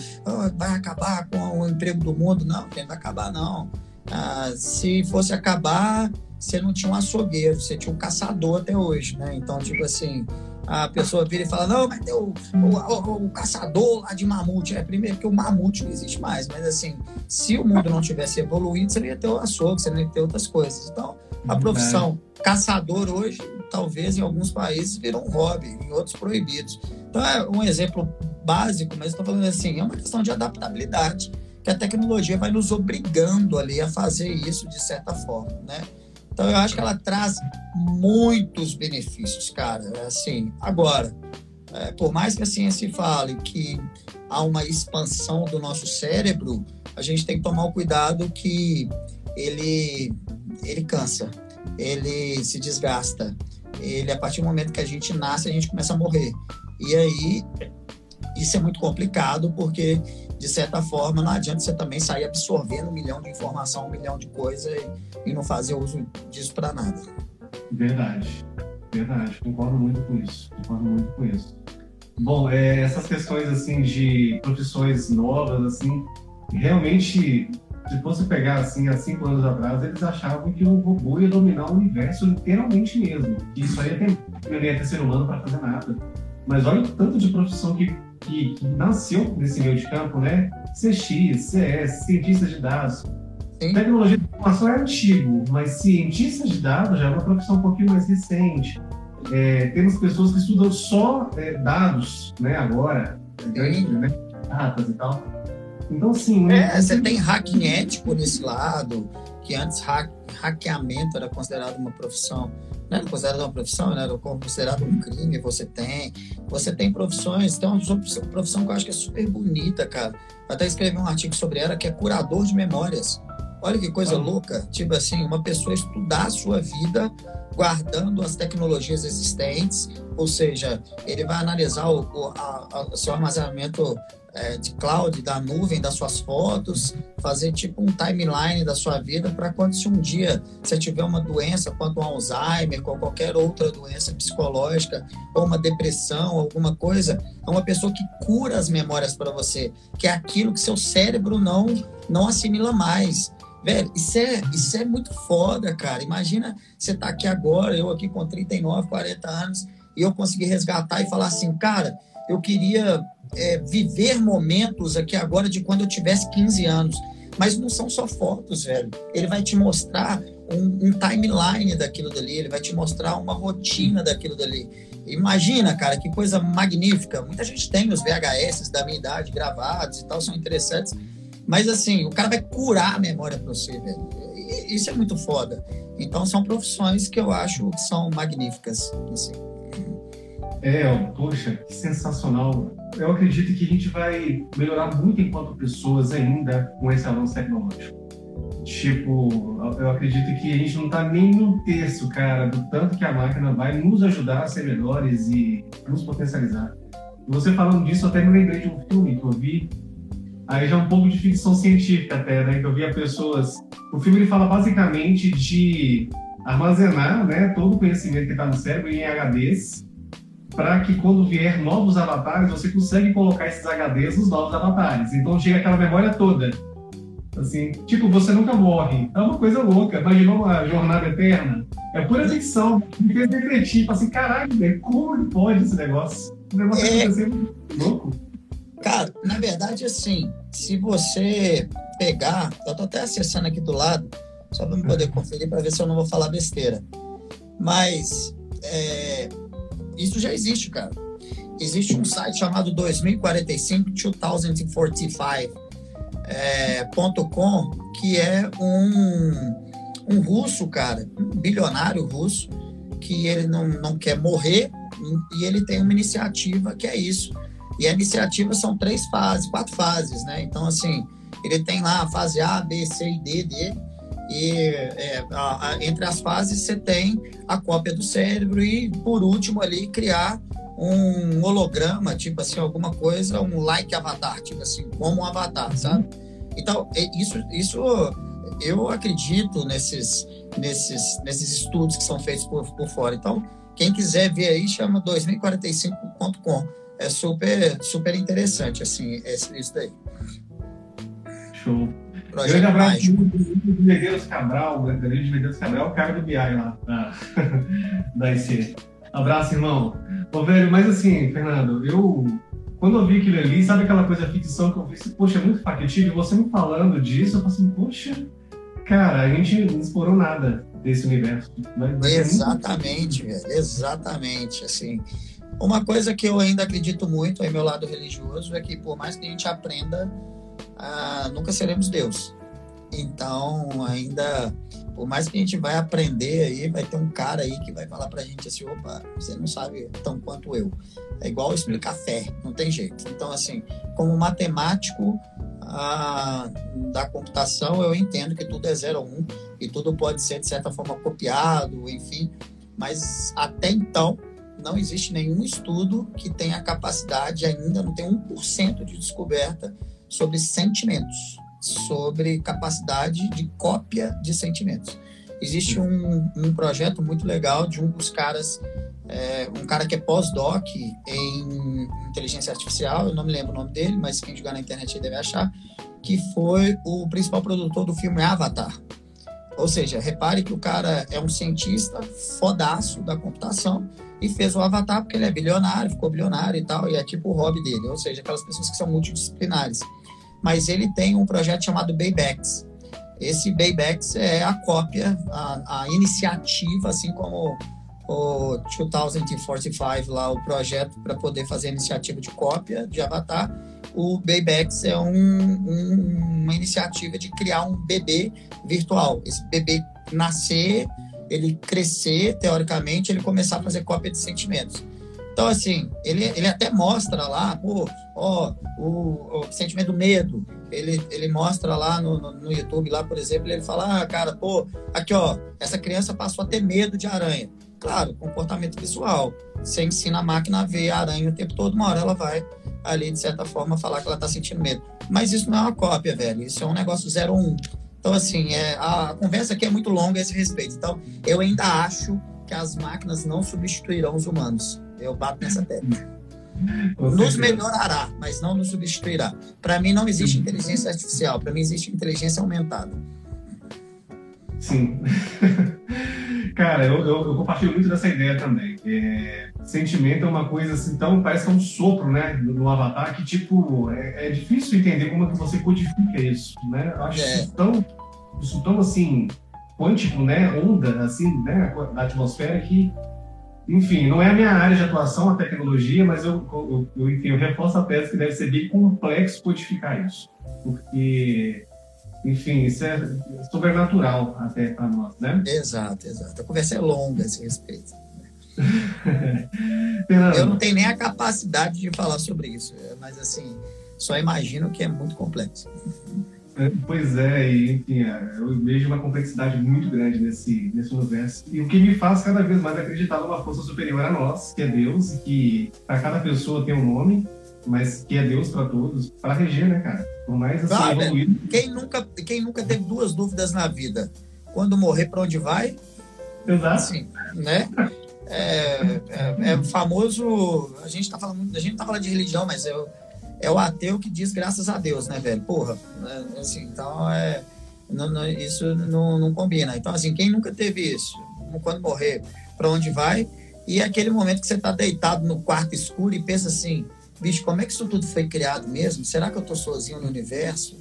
vai acabar com o emprego do mundo. Não, não vai acabar, não. Ah, se fosse acabar, você não tinha um açougueiro, você tinha um caçador até hoje, né? Então, tipo assim, a pessoa vira e fala, não, vai ter o, o, o, o, caçador lá de mamute. É, primeiro que o mamute não existe mais, mas assim, se o mundo não tivesse evoluído, você não ia ter o açougue, você não ia ter outras coisas. Então, a profissão caçador hoje, talvez em alguns países, virou um hobby, em outros proibidos. Então, é um exemplo básico, mas estou falando assim, é uma questão de adaptabilidade, que a tecnologia vai nos obrigando ali a fazer isso de certa forma, né? Então, eu acho que ela traz muitos benefícios, cara. Assim, agora, é, por mais que a ciência fale que há uma expansão do nosso cérebro, a gente tem que tomar o cuidado que ele, ele cansa, ele se desgasta. Ele, a partir do momento que a gente nasce, a gente começa a morrer. E aí, isso é muito complicado, porque de certa forma, não adianta você também sair absorvendo um milhão de informação, um milhão de coisas e, e não fazer uso disso para nada. Verdade, verdade, concordo muito com isso, concordo muito com isso. Bom, é, essas questões assim de profissões novas, assim, realmente, se fosse pegar assim há cinco anos atrás, eles achavam que o robô ia dominar o universo literalmente mesmo, que isso aí ia ter, não ia ter ser humano para fazer nada. Mas olha o tanto de profissão que que, que nasceu nesse meio de campo, né? CX, CS, cientistas de dados. Sim. Tecnologia de informação é antigo, mas cientistas de dados já é uma profissão um pouquinho mais recente. É, temos pessoas que estudam só é, dados, né? Agora, grandes, né? datas e tal. Então, sim. É, você tem hacking ético nesse lado, que antes hack, hackeamento era considerado uma profissão não era considerado uma profissão, né? era considerado um crime, você tem. Você tem profissões, tem uma profissão que eu acho que é super bonita, cara. Eu até escrevi um artigo sobre ela que é curador de memórias. Olha que coisa louca. Tipo assim, uma pessoa estudar a sua vida guardando as tecnologias existentes, ou seja, ele vai analisar o, o a, a, seu armazenamento é, de cloud, da nuvem, das suas fotos, fazer tipo um timeline da sua vida para quando se um dia você tiver uma doença, quanto um Alzheimer, ou qualquer outra doença psicológica, ou uma depressão, alguma coisa, é uma pessoa que cura as memórias para você, que é aquilo que seu cérebro não, não assimila mais. Velho, isso é, isso é muito foda, cara. Imagina você tá aqui agora, eu aqui com 39, 40 anos, e eu conseguir resgatar e falar assim, cara, eu queria é, viver momentos aqui agora de quando eu tivesse 15 anos. Mas não são só fotos, velho. Ele vai te mostrar um, um timeline daquilo dali, ele vai te mostrar uma rotina daquilo dali. Imagina, cara, que coisa magnífica. Muita gente tem os VHS da minha idade gravados e tal, são interessantes. Mas assim, o cara vai curar a memória para você, velho. Isso é muito foda. Então são profissões que eu acho que são magníficas. Assim. É, poxa, que sensacional. Eu acredito que a gente vai melhorar muito enquanto pessoas ainda com esse avanço tecnológico. Tipo, eu acredito que a gente não está nem no terço, cara, do tanto que a máquina vai nos ajudar a ser melhores e nos potencializar. Você falando disso, até me lembrei de um filme que eu vi, aí já é um pouco de ficção científica até, né, que eu via pessoas... O filme ele fala basicamente de armazenar né, todo o conhecimento que está no cérebro em HDs para que quando vier novos avatares, você consegue colocar esses HDs nos novos avatares. Então chega aquela memória toda. Assim, tipo, você nunca morre. É uma coisa louca. Imaginou uma jornada eterna? É pura ficção. Me fez refletir. Assim, caralho, velho, como pode esse negócio? O negócio é... acontecendo louco. Cara, na verdade, assim, se você pegar, eu tô até acessando aqui do lado, só para me poder conferir para ver se eu não vou falar besteira. Mas é, isso já existe, cara. Existe um site chamado 2045, 2045, é, que é um, um russo, cara, um bilionário russo, que ele não, não quer morrer e ele tem uma iniciativa que é isso. E a iniciativa são três fases, quatro fases, né? Então, assim, ele tem lá a fase A, B, C e D dele e é, a, a, entre as fases você tem a cópia do cérebro e, por último, ali criar um holograma, tipo assim, alguma coisa, um like avatar, tipo assim, como um avatar, uhum. sabe? Então, isso, isso eu acredito nesses, nesses, nesses estudos que são feitos por, por fora. Então, Quem quiser ver aí, chama 2045.com. É super, super interessante, assim, isso daí. Show. Projeto Grande abraço do Medeiros Cabral, grande Medeiros Cabral, o cara do BI lá, da, da IC. Abraço, irmão. Ô, velho, mas assim, Fernando, eu quando eu vi aquilo ali, sabe aquela coisa ficção que eu vi, poxa, é muito factível, você me falando disso, eu falei assim, poxa, cara, a gente não explorou nada desse universo. Vai, vai exatamente, muito... velho, exatamente, assim. Uma coisa que eu ainda acredito muito, aí meu lado religioso, é que por mais que a gente aprenda, ah, nunca seremos Deus. Então, ainda por mais que a gente vai aprender aí, vai ter um cara aí que vai falar pra gente assim, opa, você não sabe tão quanto eu. É igual explicar fé, não tem jeito. Então, assim, como matemático ah, da computação, eu entendo que tudo é 0 ou 1 um, e tudo pode ser, de certa forma, copiado, enfim. Mas até então, não existe nenhum estudo que tenha capacidade, ainda não tem 1% de descoberta sobre sentimentos sobre capacidade de cópia de sentimentos. Existe um, um projeto muito legal de um dos caras, é, um cara que é pós-doc em inteligência artificial, eu não me lembro o nome dele, mas quem jogar na internet deve achar, que foi o principal produtor do filme Avatar. Ou seja, repare que o cara é um cientista fodaço da computação e fez o Avatar porque ele é bilionário, ficou bilionário e tal, e é tipo o hobby dele. Ou seja, aquelas pessoas que são multidisciplinares mas ele tem um projeto chamado Baybacks. Esse Baybacks é a cópia, a, a iniciativa, assim como o 2045 lá, o projeto para poder fazer a iniciativa de cópia de Avatar. O Baybacks é um, um, uma iniciativa de criar um bebê virtual. Esse bebê nascer, ele crescer, teoricamente, ele começar a fazer cópia de sentimentos. Então, assim, ele, ele até mostra lá, pô, ó, o, o sentimento do medo. Ele, ele mostra lá no, no, no, YouTube, lá, por exemplo, ele fala, ah, cara, pô, aqui, ó, essa criança passou a ter medo de aranha. Claro, comportamento visual. Você ensina a máquina a ver a aranha o tempo todo, uma hora ela vai ali, de certa forma, falar que ela tá sentindo medo. Mas isso não é uma cópia, velho. Isso é um negócio 01. Então, assim, é, a conversa aqui é muito longa a esse respeito. Então, eu ainda acho que as máquinas não substituirão os humanos. Eu bato nessa tecla. Nos melhorará, mas não nos substituirá. Para mim, não existe inteligência artificial. Para mim, existe inteligência aumentada. Sim. Cara, eu, eu, eu, compartilho muito dessa ideia também. É, sentimento é uma coisa assim, tão, parece que é um sopro, né, no, Avatar, que, tipo, é, é, difícil entender como é que você codifica isso, né? Eu acho é. isso tão, isso tão, assim, quântico, né, onda, assim, né, da atmosfera, que enfim, não é a minha área de atuação, a tecnologia, mas eu, eu, eu, enfim, eu reforço a tese que deve ser bem complexo codificar isso. Porque, enfim, isso é sobrenatural até para nós, né? Exato, exato. A conversa é longa a esse respeito. eu não tenho nem a capacidade de falar sobre isso, mas assim, só imagino que é muito complexo. É, pois é, e enfim, é, eu vejo uma complexidade muito grande nesse, nesse universo. E o que me faz cada vez mais acreditar numa força superior a nós, que é Deus, e que para cada pessoa tem um nome, mas que é Deus para todos, para reger, né, cara? Por mais assim, ah, evoluído. Quem nunca, quem nunca teve duas dúvidas na vida? Quando morrer, para onde vai? Exato. Assim, né? É, é, é famoso. A gente tá falando, a gente tá falando de religião, mas eu é o ateu que diz graças a Deus, né, velho? Porra, né? assim, então é, não, não, isso não, não combina. Então, assim, quem nunca teve isso? Quando morrer, para onde vai? E é aquele momento que você tá deitado no quarto escuro e pensa assim, bicho, como é que isso tudo foi criado mesmo? Será que eu tô sozinho no universo?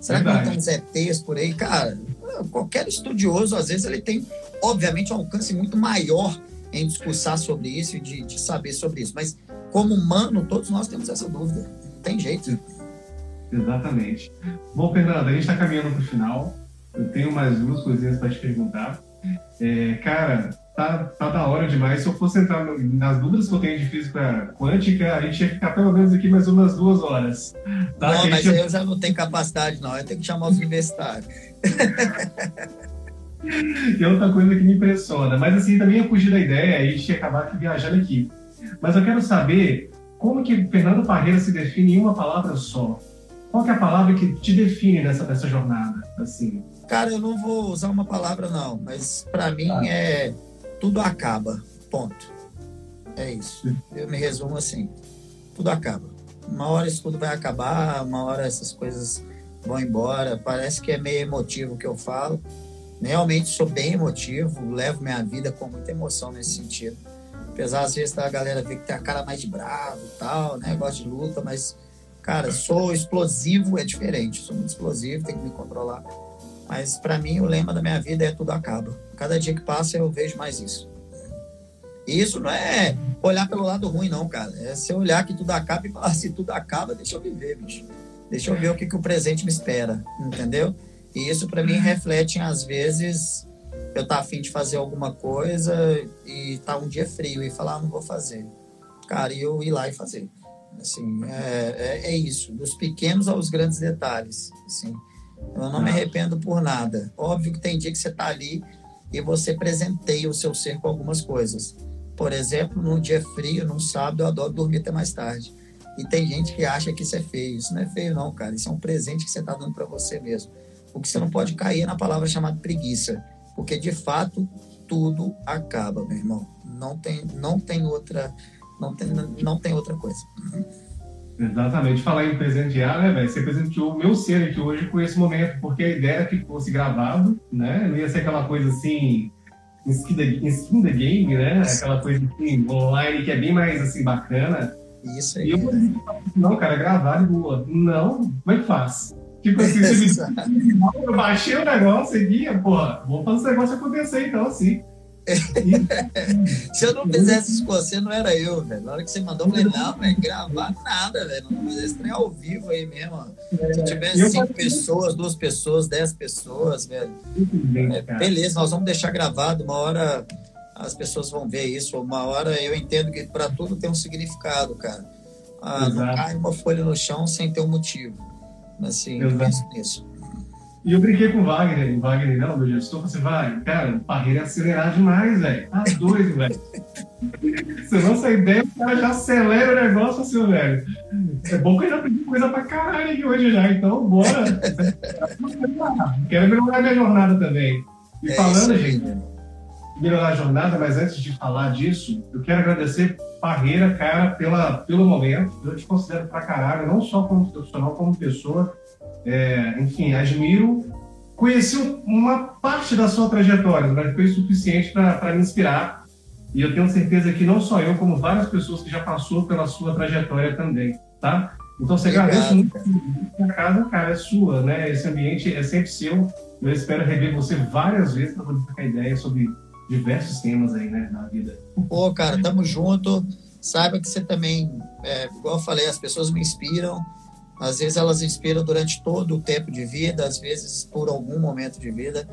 Será Verdade. que não tem uns ETs por aí? Cara, qualquer estudioso, às vezes, ele tem, obviamente, um alcance muito maior em discursar sobre isso e de, de saber sobre isso. Mas, como humano, todos nós temos essa dúvida tem jeito. Exatamente. Bom, Fernando, a gente está caminhando para o final. Eu tenho mais duas coisinhas para te perguntar. É, cara, tá, tá da hora demais. Se eu fosse entrar nas dúvidas que eu tenho de física quântica, a gente ia ficar pelo menos aqui mais umas duas horas. Tá? Não, mas eu já não tenho capacidade, não. Eu tenho que chamar os universitários. e outra coisa que me impressiona, mas assim, também ia fugir da ideia e a gente ia acabar aqui viajando aqui. Mas eu quero saber como que Fernando Parreira se define em uma palavra só? Qual é a palavra que te define nessa, nessa jornada? Assim? Cara, eu não vou usar uma palavra não, mas para mim ah. é tudo acaba. Ponto. É isso. Eu me resumo assim: tudo acaba. Uma hora isso tudo vai acabar, uma hora essas coisas vão embora. Parece que é meio emotivo o que eu falo. Realmente sou bem emotivo, levo minha vida com muita emoção nesse sentido. Apesar, às vezes, da galera ver que tem a cara mais de bravo e tal, né? Gosto de luta, mas, cara, sou explosivo, é diferente. Sou muito explosivo, tenho que me controlar. Mas, para mim, o lema da minha vida é tudo acaba. Cada dia que passa, eu vejo mais isso. E isso não é olhar pelo lado ruim, não, cara. É você olhar que tudo acaba e falar, se tudo acaba, deixa eu viver, bicho. Deixa eu ver o que, que o presente me espera, entendeu? E isso para mim reflete, às vezes, eu tá afim de fazer alguma coisa e tá um dia frio e falar, ah, não vou fazer. Cara, e eu ir lá e fazer. Assim, é, é, é, isso, dos pequenos aos grandes detalhes. Assim, eu não me arrependo por nada. Óbvio que tem dia que você tá ali e você presenteia o seu ser com algumas coisas. Por exemplo, num dia frio, num sábado, eu adoro dormir até mais tarde. E tem gente que acha que isso é feio. Isso não é feio, não, cara. Isso é um presente que você está dando para você mesmo. O que você não pode cair é na palavra chamada preguiça, porque de fato tudo acaba, meu irmão. Não tem, não tem outra, não tem, não tem outra coisa. Exatamente. Falar em presentear, né, velho? Você presenteou o meu ser aqui hoje com esse momento, porque a ideia era que fosse gravado, né? Não ia ser aquela coisa assim, em skin the game, né? Aquela coisa assim, online que é bem mais assim bacana. Isso aí. E eu não, cara, gravar de boa. Não, como é que faz? Tipo assim, você me... eu baixei o negócio aqui, porra, vou fazer esse negócio acontecer então, assim. Se eu não fizesse isso com você, não era eu, velho. Na hora que você mandou, eu falei, não, velho, gravar nada, velho. Não fazer esse trem ao vivo aí mesmo. Se tivesse cinco pessoas, duas pessoas, dez pessoas, velho. É, beleza, nós vamos deixar gravado. Uma hora as pessoas vão ver isso. Uma hora eu entendo que para tudo tem um significado, cara. Ah, não cai uma folha no chão sem ter um motivo. Assim, eu penso nisso. E eu brinquei com o Wagner, o Wagner, não, meu gestor, você vai, cara, o Parreira é acelerar demais, velho. Tá doido, velho. Você lança a ideia, o cara já acelera o negócio, assim, velho. É bom que eu já aprendi coisa pra caralho aqui hoje já, então bora. Quero melhorar minha jornada também. E é falando, gente, melhorar a jornada, mas antes de falar disso, eu quero agradecer Parreira, cara, pela, pelo momento. Eu te considero pra caralho, não só como profissional, como pessoa é, enfim, admiro. Conheci uma parte da sua trajetória, mas foi suficiente para me inspirar. E eu tenho certeza que não só eu, como várias pessoas que já passou pela sua trajetória também, tá? Então, você agradece muito. A casa, cara, é sua, né? Esse ambiente é sempre seu. Eu espero rever você várias vezes para poder trocar ideia sobre diversos temas aí, né, na vida. Pô, cara, tamo junto. Saiba que você também, é, igual eu falei, as pessoas me inspiram. Às vezes elas inspiram durante todo o tempo de vida, às vezes por algum momento de vida.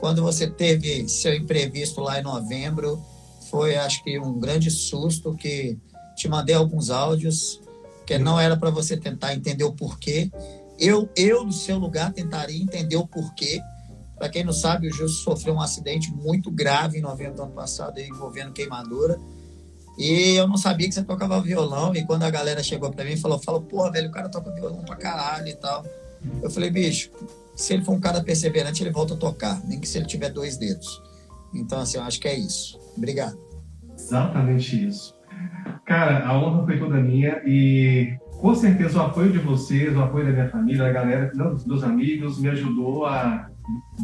Quando você teve seu imprevisto lá em novembro, foi acho que um grande susto que te mandei alguns áudios que não era para você tentar entender o porquê. Eu, eu no seu lugar tentaria entender o porquê. Para quem não sabe, o Justo sofreu um acidente muito grave em novembro do ano passado envolvendo queimadura e eu não sabia que você tocava violão. E quando a galera chegou para mim e falou, falou, pô, velho, o cara toca violão pra caralho e tal. Eu falei, bicho, se ele for um cara perseverante, ele volta a tocar, nem que se ele tiver dois dedos. Então, assim, eu acho que é isso. Obrigado. Exatamente isso. Cara, a honra foi toda minha e com certeza o apoio de vocês, o apoio da minha família, da galera, dos amigos, me ajudou a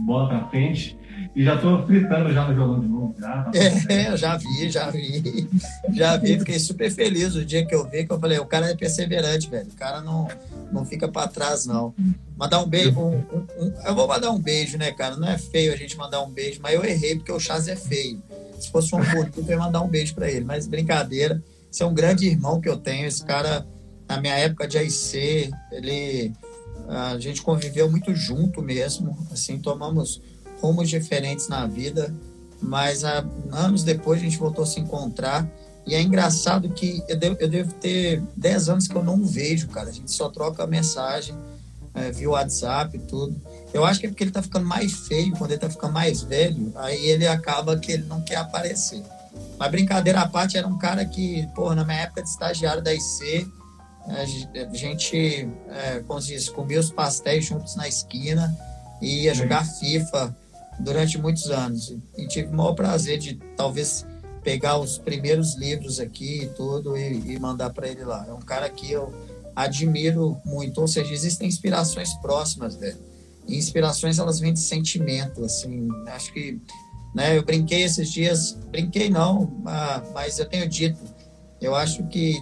bola pra frente. E já estou fritando já no violão de novo. Já, tá é, já vi, já vi. Já vi, fiquei super feliz o dia que eu vi, que eu falei, o cara é perseverante, velho. O cara não, não fica para trás, não. Mandar um beijo. Um, um, eu vou mandar um beijo, né, cara? Não é feio a gente mandar um beijo, mas eu errei porque o Chaz é feio. Se fosse um bonito, eu ia mandar um beijo para ele. Mas brincadeira. Esse é um grande irmão que eu tenho. Esse cara, na minha época de AIC, ele. A gente conviveu muito junto mesmo. Assim, tomamos rumos diferentes na vida, mas há, anos depois a gente voltou a se encontrar. E é engraçado que eu devo, eu devo ter 10 anos que eu não vejo, cara. A gente só troca mensagem é, via WhatsApp e tudo. Eu acho que é porque ele tá ficando mais feio, quando ele tá ficando mais velho, aí ele acaba que ele não quer aparecer. Mas brincadeira à parte, era um cara que, pô, na minha época de estagiário da IC, a gente, é, como se diz, comia os pastéis juntos na esquina e ia jogar FIFA durante muitos anos. E tive o maior prazer de talvez pegar os primeiros livros aqui e tudo e, e mandar para ele lá. É um cara que eu admiro muito, ou seja, existem inspirações próximas dele. E inspirações elas vêm de sentimento, assim, acho que, né, eu brinquei esses dias, brinquei não, mas eu tenho dito, eu acho que,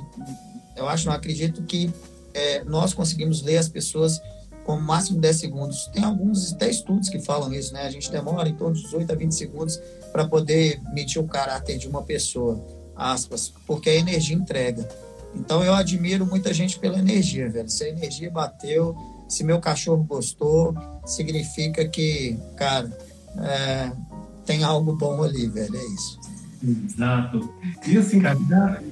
eu acho, não acredito que é, nós conseguimos ler as pessoas com o máximo de 10 segundos. Tem alguns até estudos que falam isso, né? A gente demora em torno de 18 a 20 segundos para poder medir o caráter de uma pessoa, aspas, porque a energia entrega. Então eu admiro muita gente pela energia, velho. Se a energia bateu, se meu cachorro gostou, significa que, cara, é, tem algo bom ali, velho. É isso. Exato. E assim, cara,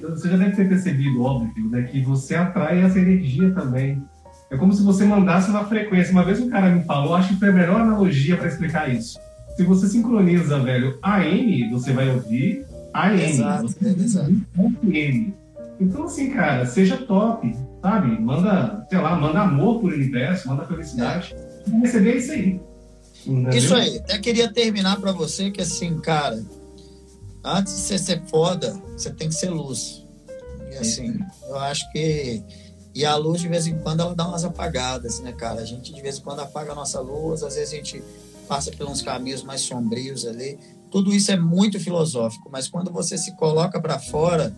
você já deve ter percebido, óbvio, né, que você atrai essa energia também. É como se você mandasse uma frequência. Uma vez um cara me falou, acho que foi a melhor analogia para explicar isso. Se você sincroniza, velho, AM, você vai ouvir AM. Exato, você é, exato. AM. Então, assim, cara, seja top, sabe? Manda, sei lá, manda amor pro universo, manda felicidade. É. Vai receber isso aí. Entendeu? Isso aí. Até queria terminar para você que, assim, cara, antes de você ser foda, você tem que ser luz. E, assim, eu acho que. E a luz, de vez em quando, ela dá umas apagadas, né, cara? A gente, de vez em quando, apaga a nossa luz, às vezes a gente passa por uns caminhos mais sombrios ali. Tudo isso é muito filosófico, mas quando você se coloca para fora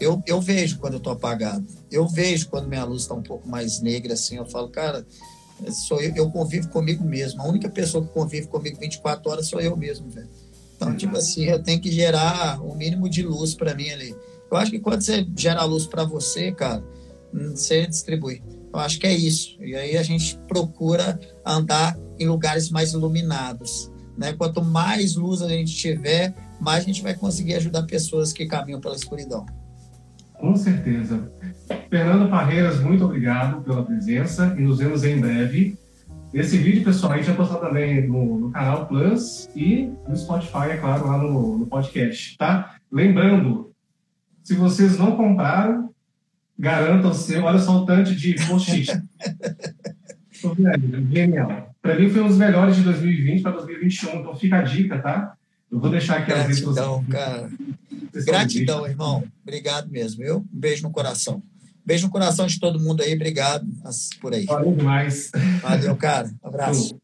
eu, eu vejo quando eu tô apagado. Eu vejo quando minha luz está um pouco mais negra, assim. Eu falo, cara, sou eu, eu convivo comigo mesmo. A única pessoa que convive comigo 24 horas sou eu mesmo, velho. Então, uhum. tipo assim, eu tenho que gerar o um mínimo de luz para mim ali. Eu acho que quando você gera luz para você, cara, você distribui. Eu acho que é isso. E aí a gente procura andar em lugares mais iluminados. Né? Quanto mais luz a gente tiver, mais a gente vai conseguir ajudar pessoas que caminham pela escuridão. Com certeza. Fernando Parreiras, muito obrigado pela presença e nos vemos em breve. Esse vídeo, pessoal, a gente vai postar também no, no, canal Plus e no Spotify, é claro, lá no, no podcast, tá? Lembrando, se vocês não compraram, garantam seu. Olha só o tanto de post-it. Genial. Para mim foi um dos melhores de 2020 para 2021, então fica a dica, tá? Eu vou deixar aqui Gratidão, as Gratidão, cara. Gratidão, irmão. Obrigado mesmo, viu? Um beijo no coração. Beijo no coração de todo mundo aí. Obrigado por aí. Valeu demais. Valeu, cara. Um abraço.